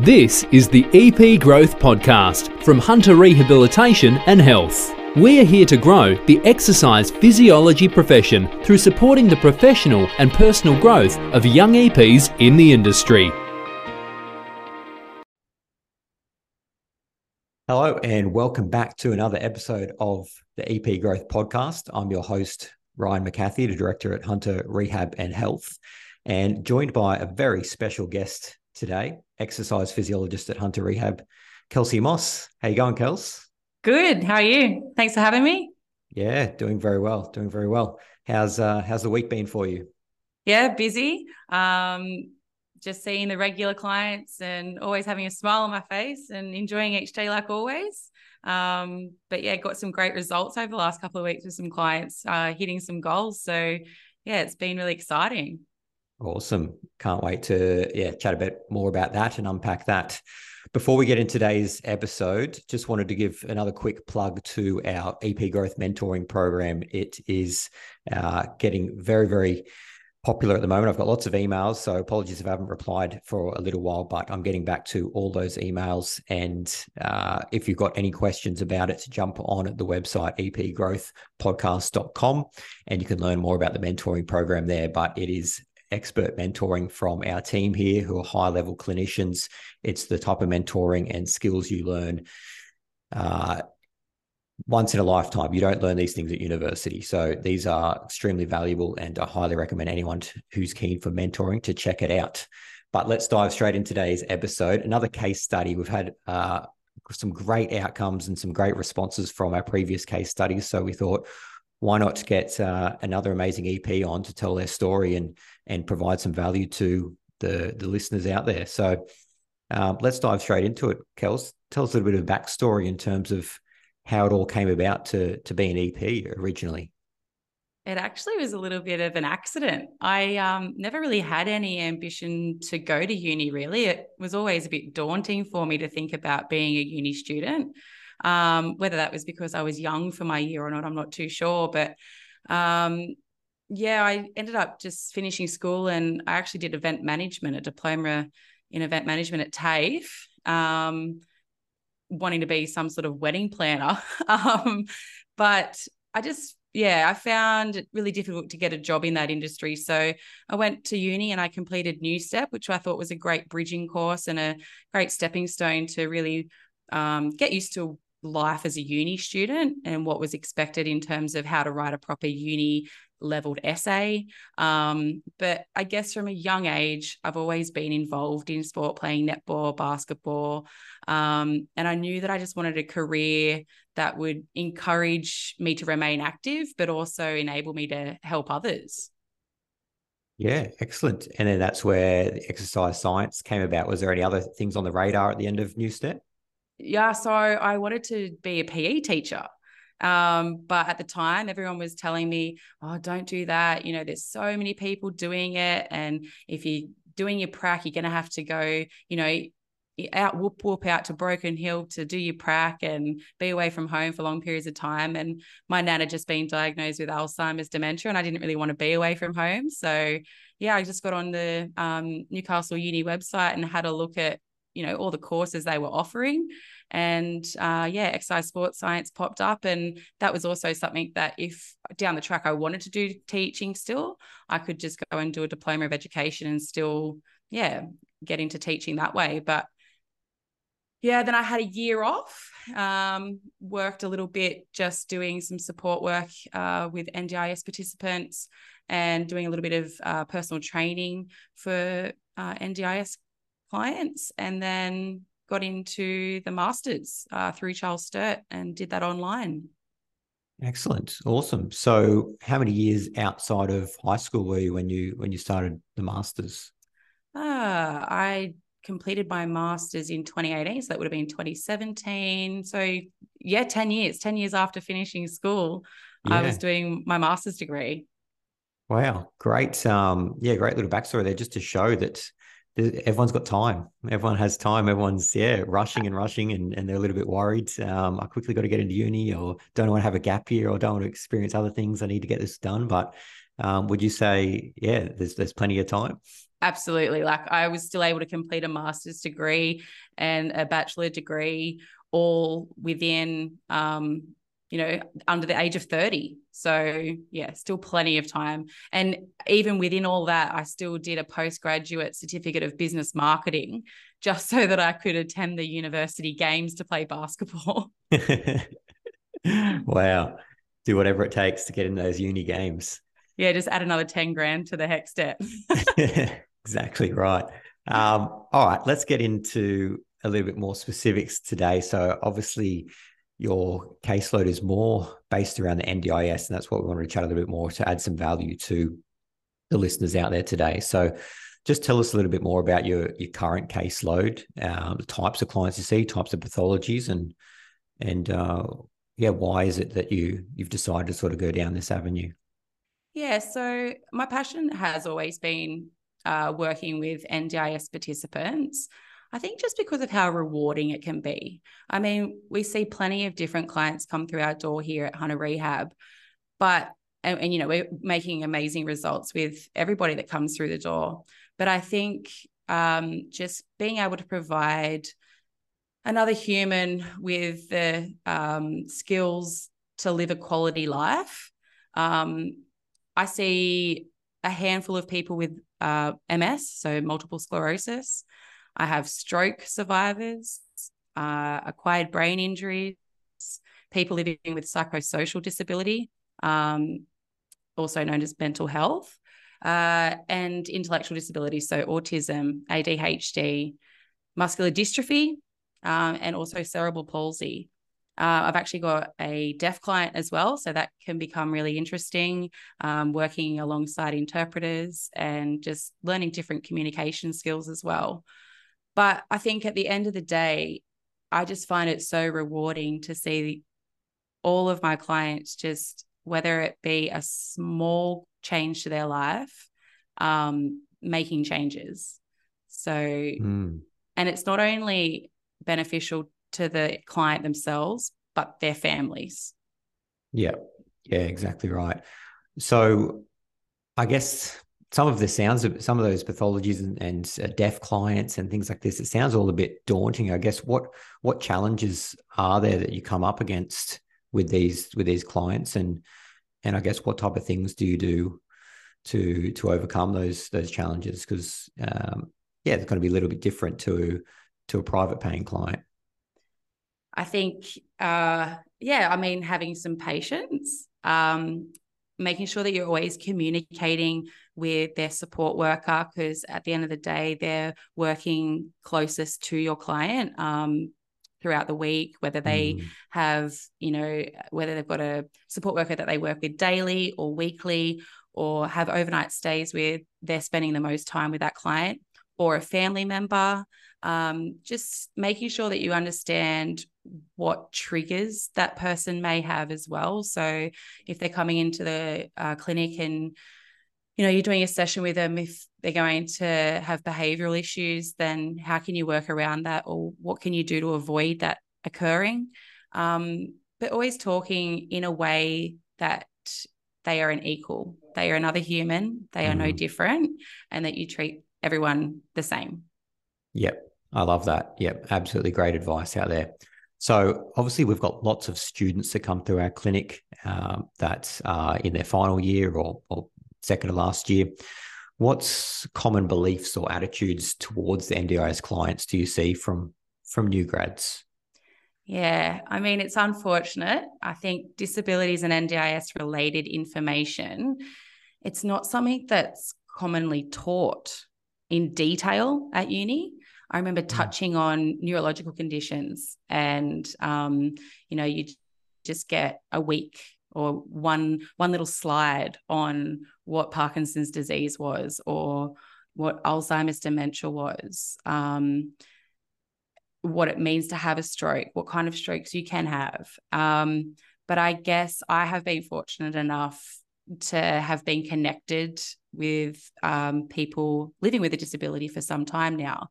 This is the EP Growth Podcast from Hunter Rehabilitation and Health. We're here to grow the exercise physiology profession through supporting the professional and personal growth of young EPs in the industry. Hello, and welcome back to another episode of the EP Growth Podcast. I'm your host, Ryan McCarthy, the director at Hunter Rehab and Health, and joined by a very special guest today, exercise physiologist at Hunter Rehab, Kelsey Moss. How you going, Kels? Good. How are you? Thanks for having me. Yeah, doing very well. Doing very well. How's uh, how's the week been for you? Yeah, busy. Um, just seeing the regular clients and always having a smile on my face and enjoying each day like always. Um, but yeah, got some great results over the last couple of weeks with some clients uh, hitting some goals. So yeah, it's been really exciting. Awesome. Can't wait to yeah chat a bit more about that and unpack that. Before we get in today's episode, just wanted to give another quick plug to our EP Growth Mentoring Program. It is uh, getting very, very popular at the moment. I've got lots of emails, so apologies if I haven't replied for a little while, but I'm getting back to all those emails. And uh, if you've got any questions about it, jump on at the website epgrowthpodcast.com and you can learn more about the mentoring program there. But it is expert mentoring from our team here who are high level clinicians. It's the type of mentoring and skills you learn. Uh, once in a lifetime. You don't learn these things at university. So these are extremely valuable, and I highly recommend anyone who's keen for mentoring to check it out. But let's dive straight into today's episode. Another case study. We've had uh, some great outcomes and some great responses from our previous case studies. So we thought, why not get uh, another amazing EP on to tell their story and and provide some value to the the listeners out there. So um, let's dive straight into it. Kels, tell us a little bit of backstory in terms of how it all came about to to be an EP originally. It actually was a little bit of an accident. I um, never really had any ambition to go to uni, really. It was always a bit daunting for me to think about being a uni student. Um, whether that was because I was young for my year or not, I'm not too sure. But um, yeah, I ended up just finishing school and I actually did event management, a diploma in event management at TAFE. Um, wanting to be some sort of wedding planner. um, but I just, yeah, I found it really difficult to get a job in that industry. So I went to uni and I completed Newstep, which I thought was a great bridging course and a great stepping stone to really um, get used to life as a uni student and what was expected in terms of how to write a proper uni leveled essay. Um, but I guess from a young age, I've always been involved in sport, playing netball, basketball. Um, and I knew that I just wanted a career that would encourage me to remain active, but also enable me to help others. Yeah, excellent. And then that's where the exercise science came about. Was there any other things on the radar at the end of Newstep? Yeah, so I wanted to be a PE teacher. Um, but at the time, everyone was telling me, oh, don't do that. You know, there's so many people doing it. And if you're doing your prac, you're going to have to go, you know, out whoop whoop out to Broken Hill to do your prac and be away from home for long periods of time. And my nan had just been diagnosed with Alzheimer's dementia, and I didn't really want to be away from home. So yeah, I just got on the um, Newcastle Uni website and had a look at you know all the courses they were offering and uh, yeah, exercise sports science popped up. And that was also something that if down the track I wanted to do teaching still, I could just go and do a diploma of education and still, yeah, get into teaching that way. But yeah, then I had a year off, um, worked a little bit just doing some support work uh, with NDIS participants and doing a little bit of uh, personal training for uh, NDIS clients. And then got into the masters uh, through Charles Sturt and did that online. Excellent, awesome. So, how many years outside of high school were you when you when you started the masters? Uh, I completed my masters in 2018, so that would have been 2017. So, yeah, 10 years. 10 years after finishing school, yeah. I was doing my master's degree. Wow, great. Um, yeah, great little backstory there, just to show that everyone's got time. Everyone has time. Everyone's yeah rushing and rushing, and, and they're a little bit worried. Um, I quickly got to get into uni, or don't want to have a gap year, or don't want to experience other things. I need to get this done. But um, would you say yeah, there's there's plenty of time? Absolutely. Like I was still able to complete a master's degree and a bachelor degree all within um, you know, under the age of 30. So, yeah, still plenty of time. And even within all that, I still did a postgraduate certificate of business marketing just so that I could attend the university games to play basketball. wow. Do whatever it takes to get in those uni games. Yeah, just add another 10 grand to the HECS step. exactly right. Um, all right, let's get into a little bit more specifics today. So, obviously, your caseload is more based around the NDIS, and that's what we want to chat a little bit more to add some value to the listeners out there today. So, just tell us a little bit more about your your current caseload, um, the types of clients you see, types of pathologies, and and uh, yeah, why is it that you you've decided to sort of go down this avenue? Yeah, so my passion has always been uh, working with NDIS participants. I think just because of how rewarding it can be. I mean, we see plenty of different clients come through our door here at Hunter Rehab, but and, and, you know we're making amazing results with everybody that comes through the door. But I think um, just being able to provide another human with the um, skills to live a quality life. Um, I see a handful of people with uh, MS, so multiple sclerosis, I have stroke survivors, uh, acquired brain injuries, people living with psychosocial disability, um, also known as mental health, uh, and intellectual disability, so autism, ADHD, muscular dystrophy, um, and also cerebral palsy. Uh, I've actually got a deaf client as well, so that can become really interesting. Um, working alongside interpreters and just learning different communication skills as well. But I think at the end of the day, I just find it so rewarding to see all of my clients just, whether it be a small change to their life, um, making changes. So, mm. and it's not only beneficial to the client themselves, but their families. Yeah. Yeah, exactly right. So, I guess some of the sounds of some of those pathologies and, and uh, deaf clients and things like this it sounds all a bit daunting i guess. What what challenges are there that you come up against with these with these clients? And and i guess what type of things do you do to to overcome those those challenges? Because um, yeah it's going to be a little bit different to to a private paying client. I think uh yeah i mean having some patience um making sure that you're always communicating with their support worker because at the end of the day they're working closest to your client um, throughout the week whether they mm. have you know whether they've got a support worker that they work with daily or weekly or have overnight stays with they're spending the most time with that client or a family member um, just making sure that you understand what triggers that person may have as well. So if they're coming into the uh, clinic and you know you're doing a session with them if they're going to have behavioral issues then how can you work around that or what can you do to avoid that occurring? Um, but always talking in a way that they are an equal. They are another human. They are mm. no mm-hmm. different and that you treat everyone the same. Yep. I love that. Yep. Absolutely great advice out there so obviously, we've got lots of students that come through our clinic um, that are in their final year or, or second to last year. What's common beliefs or attitudes towards the NDIS clients do you see from from new grads? Yeah, I mean, it's unfortunate. I think disabilities and NDIS related information, it's not something that's commonly taught in detail at uni. I remember mm. touching on neurological conditions, and um, you know, you just get a week or one one little slide on what Parkinson's disease was or what Alzheimer's dementia was, um, what it means to have a stroke, what kind of strokes you can have. Um, but I guess I have been fortunate enough to have been connected with um, people living with a disability for some time now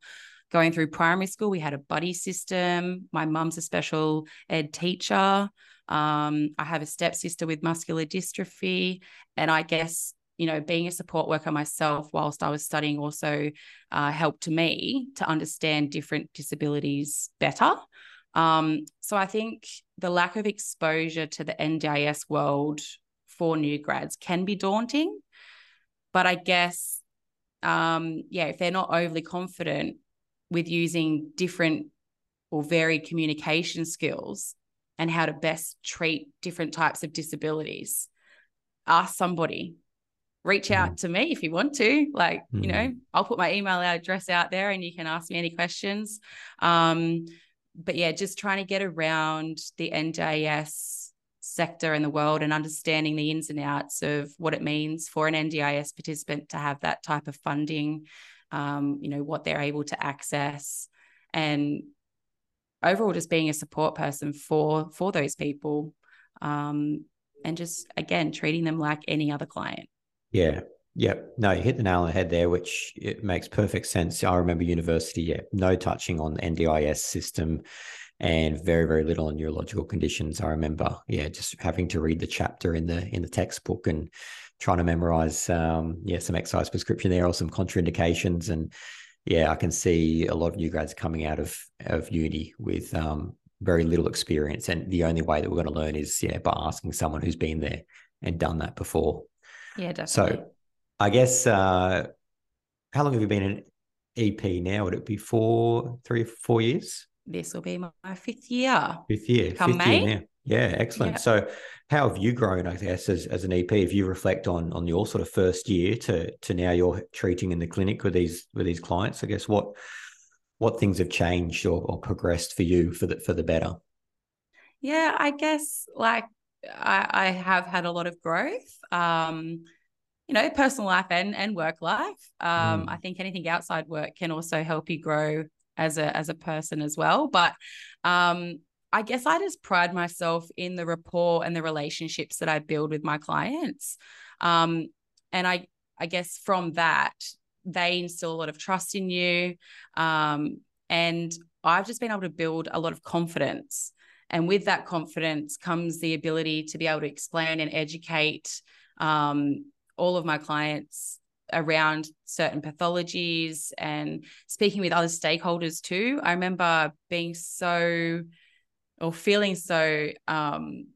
going through primary school, we had a buddy system. My mum's a special ed teacher. Um, I have a stepsister with muscular dystrophy. And I guess you know, being a support worker myself whilst I was studying also uh, helped me to understand different disabilities better. Um, so I think the lack of exposure to the NDIS world for new grads can be daunting. But I guess, um, yeah, if they're not overly confident with using different or varied communication skills and how to best treat different types of disabilities, ask somebody reach out mm. to me if you want to like mm. you know mm-hmm. i'll put my email address out there and you can ask me any questions um, but yeah just trying to get around the ndis sector in the world and understanding the ins and outs of what it means for an ndis participant to have that type of funding um, you know what they're able to access and overall just being a support person for for those people um, and just again treating them like any other client yeah. Yeah. No, you hit the nail on the head there, which it makes perfect sense. I remember university, yeah, no touching on NDIS system and very, very little on neurological conditions. I remember, yeah, just having to read the chapter in the in the textbook and trying to memorize um, yeah, some exercise prescription there or some contraindications. And yeah, I can see a lot of new grads coming out of of uni with um, very little experience. And the only way that we're going to learn is yeah, by asking someone who's been there and done that before. Yeah, definitely. So I guess uh, how long have you been an EP now? Would it be four, three, four years? This will be my fifth year. Fifth year. Come fifth May. Year now. Yeah, excellent. So how have you grown, I guess, as, as an EP? If you reflect on on your sort of first year to to now you're treating in the clinic with these with these clients, I guess what what things have changed or, or progressed for you for the for the better? Yeah, I guess like I, I have had a lot of growth. Um, you know, personal life and and work life. Um, mm. I think anything outside work can also help you grow as a as a person as well. But um, I guess I just pride myself in the rapport and the relationships that I build with my clients. Um, and I I guess from that they instill a lot of trust in you. Um, and I've just been able to build a lot of confidence and with that confidence comes the ability to be able to explain and educate um, all of my clients around certain pathologies and speaking with other stakeholders too. I remember being so or feeling so um,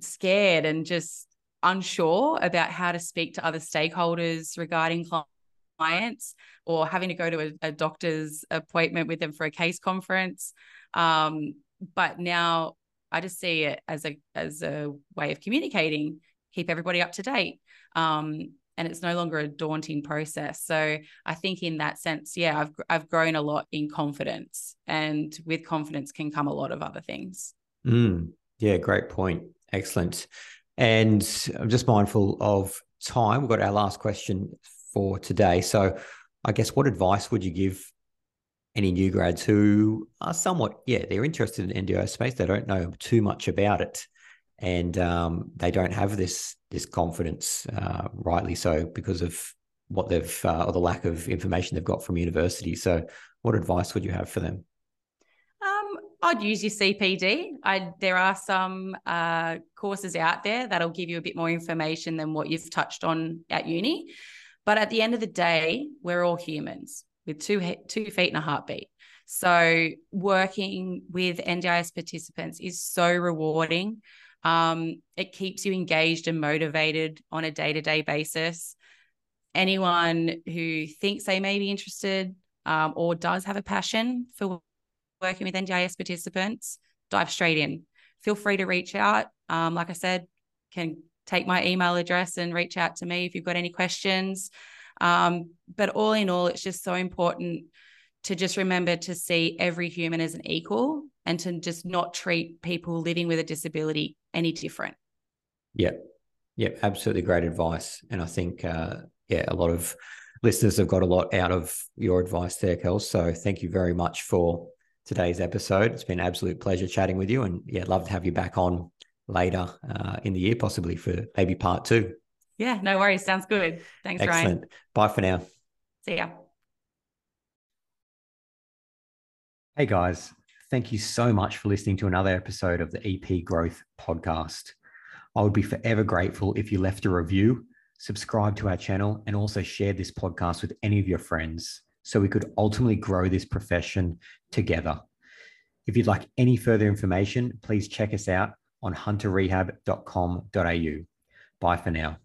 scared and just unsure about how to speak to other stakeholders regarding clients or having to go to a, a doctor's appointment with them for a case conference. Um, but now I just see it as a as a way of communicating, keep everybody up to date. Um, and it's no longer a daunting process. So I think in that sense, yeah, I've I've grown a lot in confidence, and with confidence can come a lot of other things. Mm, yeah, great point. Excellent. And I'm just mindful of time. We've got our last question for today. So I guess what advice would you give any new grads who are somewhat, yeah, they're interested in NDIS space. They don't know too much about it, and um, they don't have this this confidence, uh, rightly so, because of what they've uh, or the lack of information they've got from university. So, what advice would you have for them? Um, I'd use your CPD. I, there are some uh, courses out there that'll give you a bit more information than what you've touched on at uni. But at the end of the day, we're all humans with two two feet and a heartbeat. So working with NDIS participants is so rewarding. Um, it keeps you engaged and motivated on a day to day basis. Anyone who thinks they may be interested um, or does have a passion for working with NDIS participants, dive straight in. Feel free to reach out. Um, like I said, can take my email address and reach out to me if you've got any questions. Um, but all in all, it's just so important to just remember to see every human as an equal and to just not treat people living with a disability any different. Yep. Yep. Absolutely great advice. And I think, uh, yeah, a lot of listeners have got a lot out of your advice there, Kel. So thank you very much for today's episode. It's been an absolute pleasure chatting with you. And yeah, love to have you back on later uh, in the year, possibly for maybe part two. Yeah, no worries. Sounds good. Thanks, Excellent. Ryan. Bye for now. See ya. Hey guys, thank you so much for listening to another episode of the EP Growth Podcast. I would be forever grateful if you left a review subscribe to our channel, and also share this podcast with any of your friends so we could ultimately grow this profession together. If you'd like any further information, please check us out on hunterrehab.com.au. Bye for now.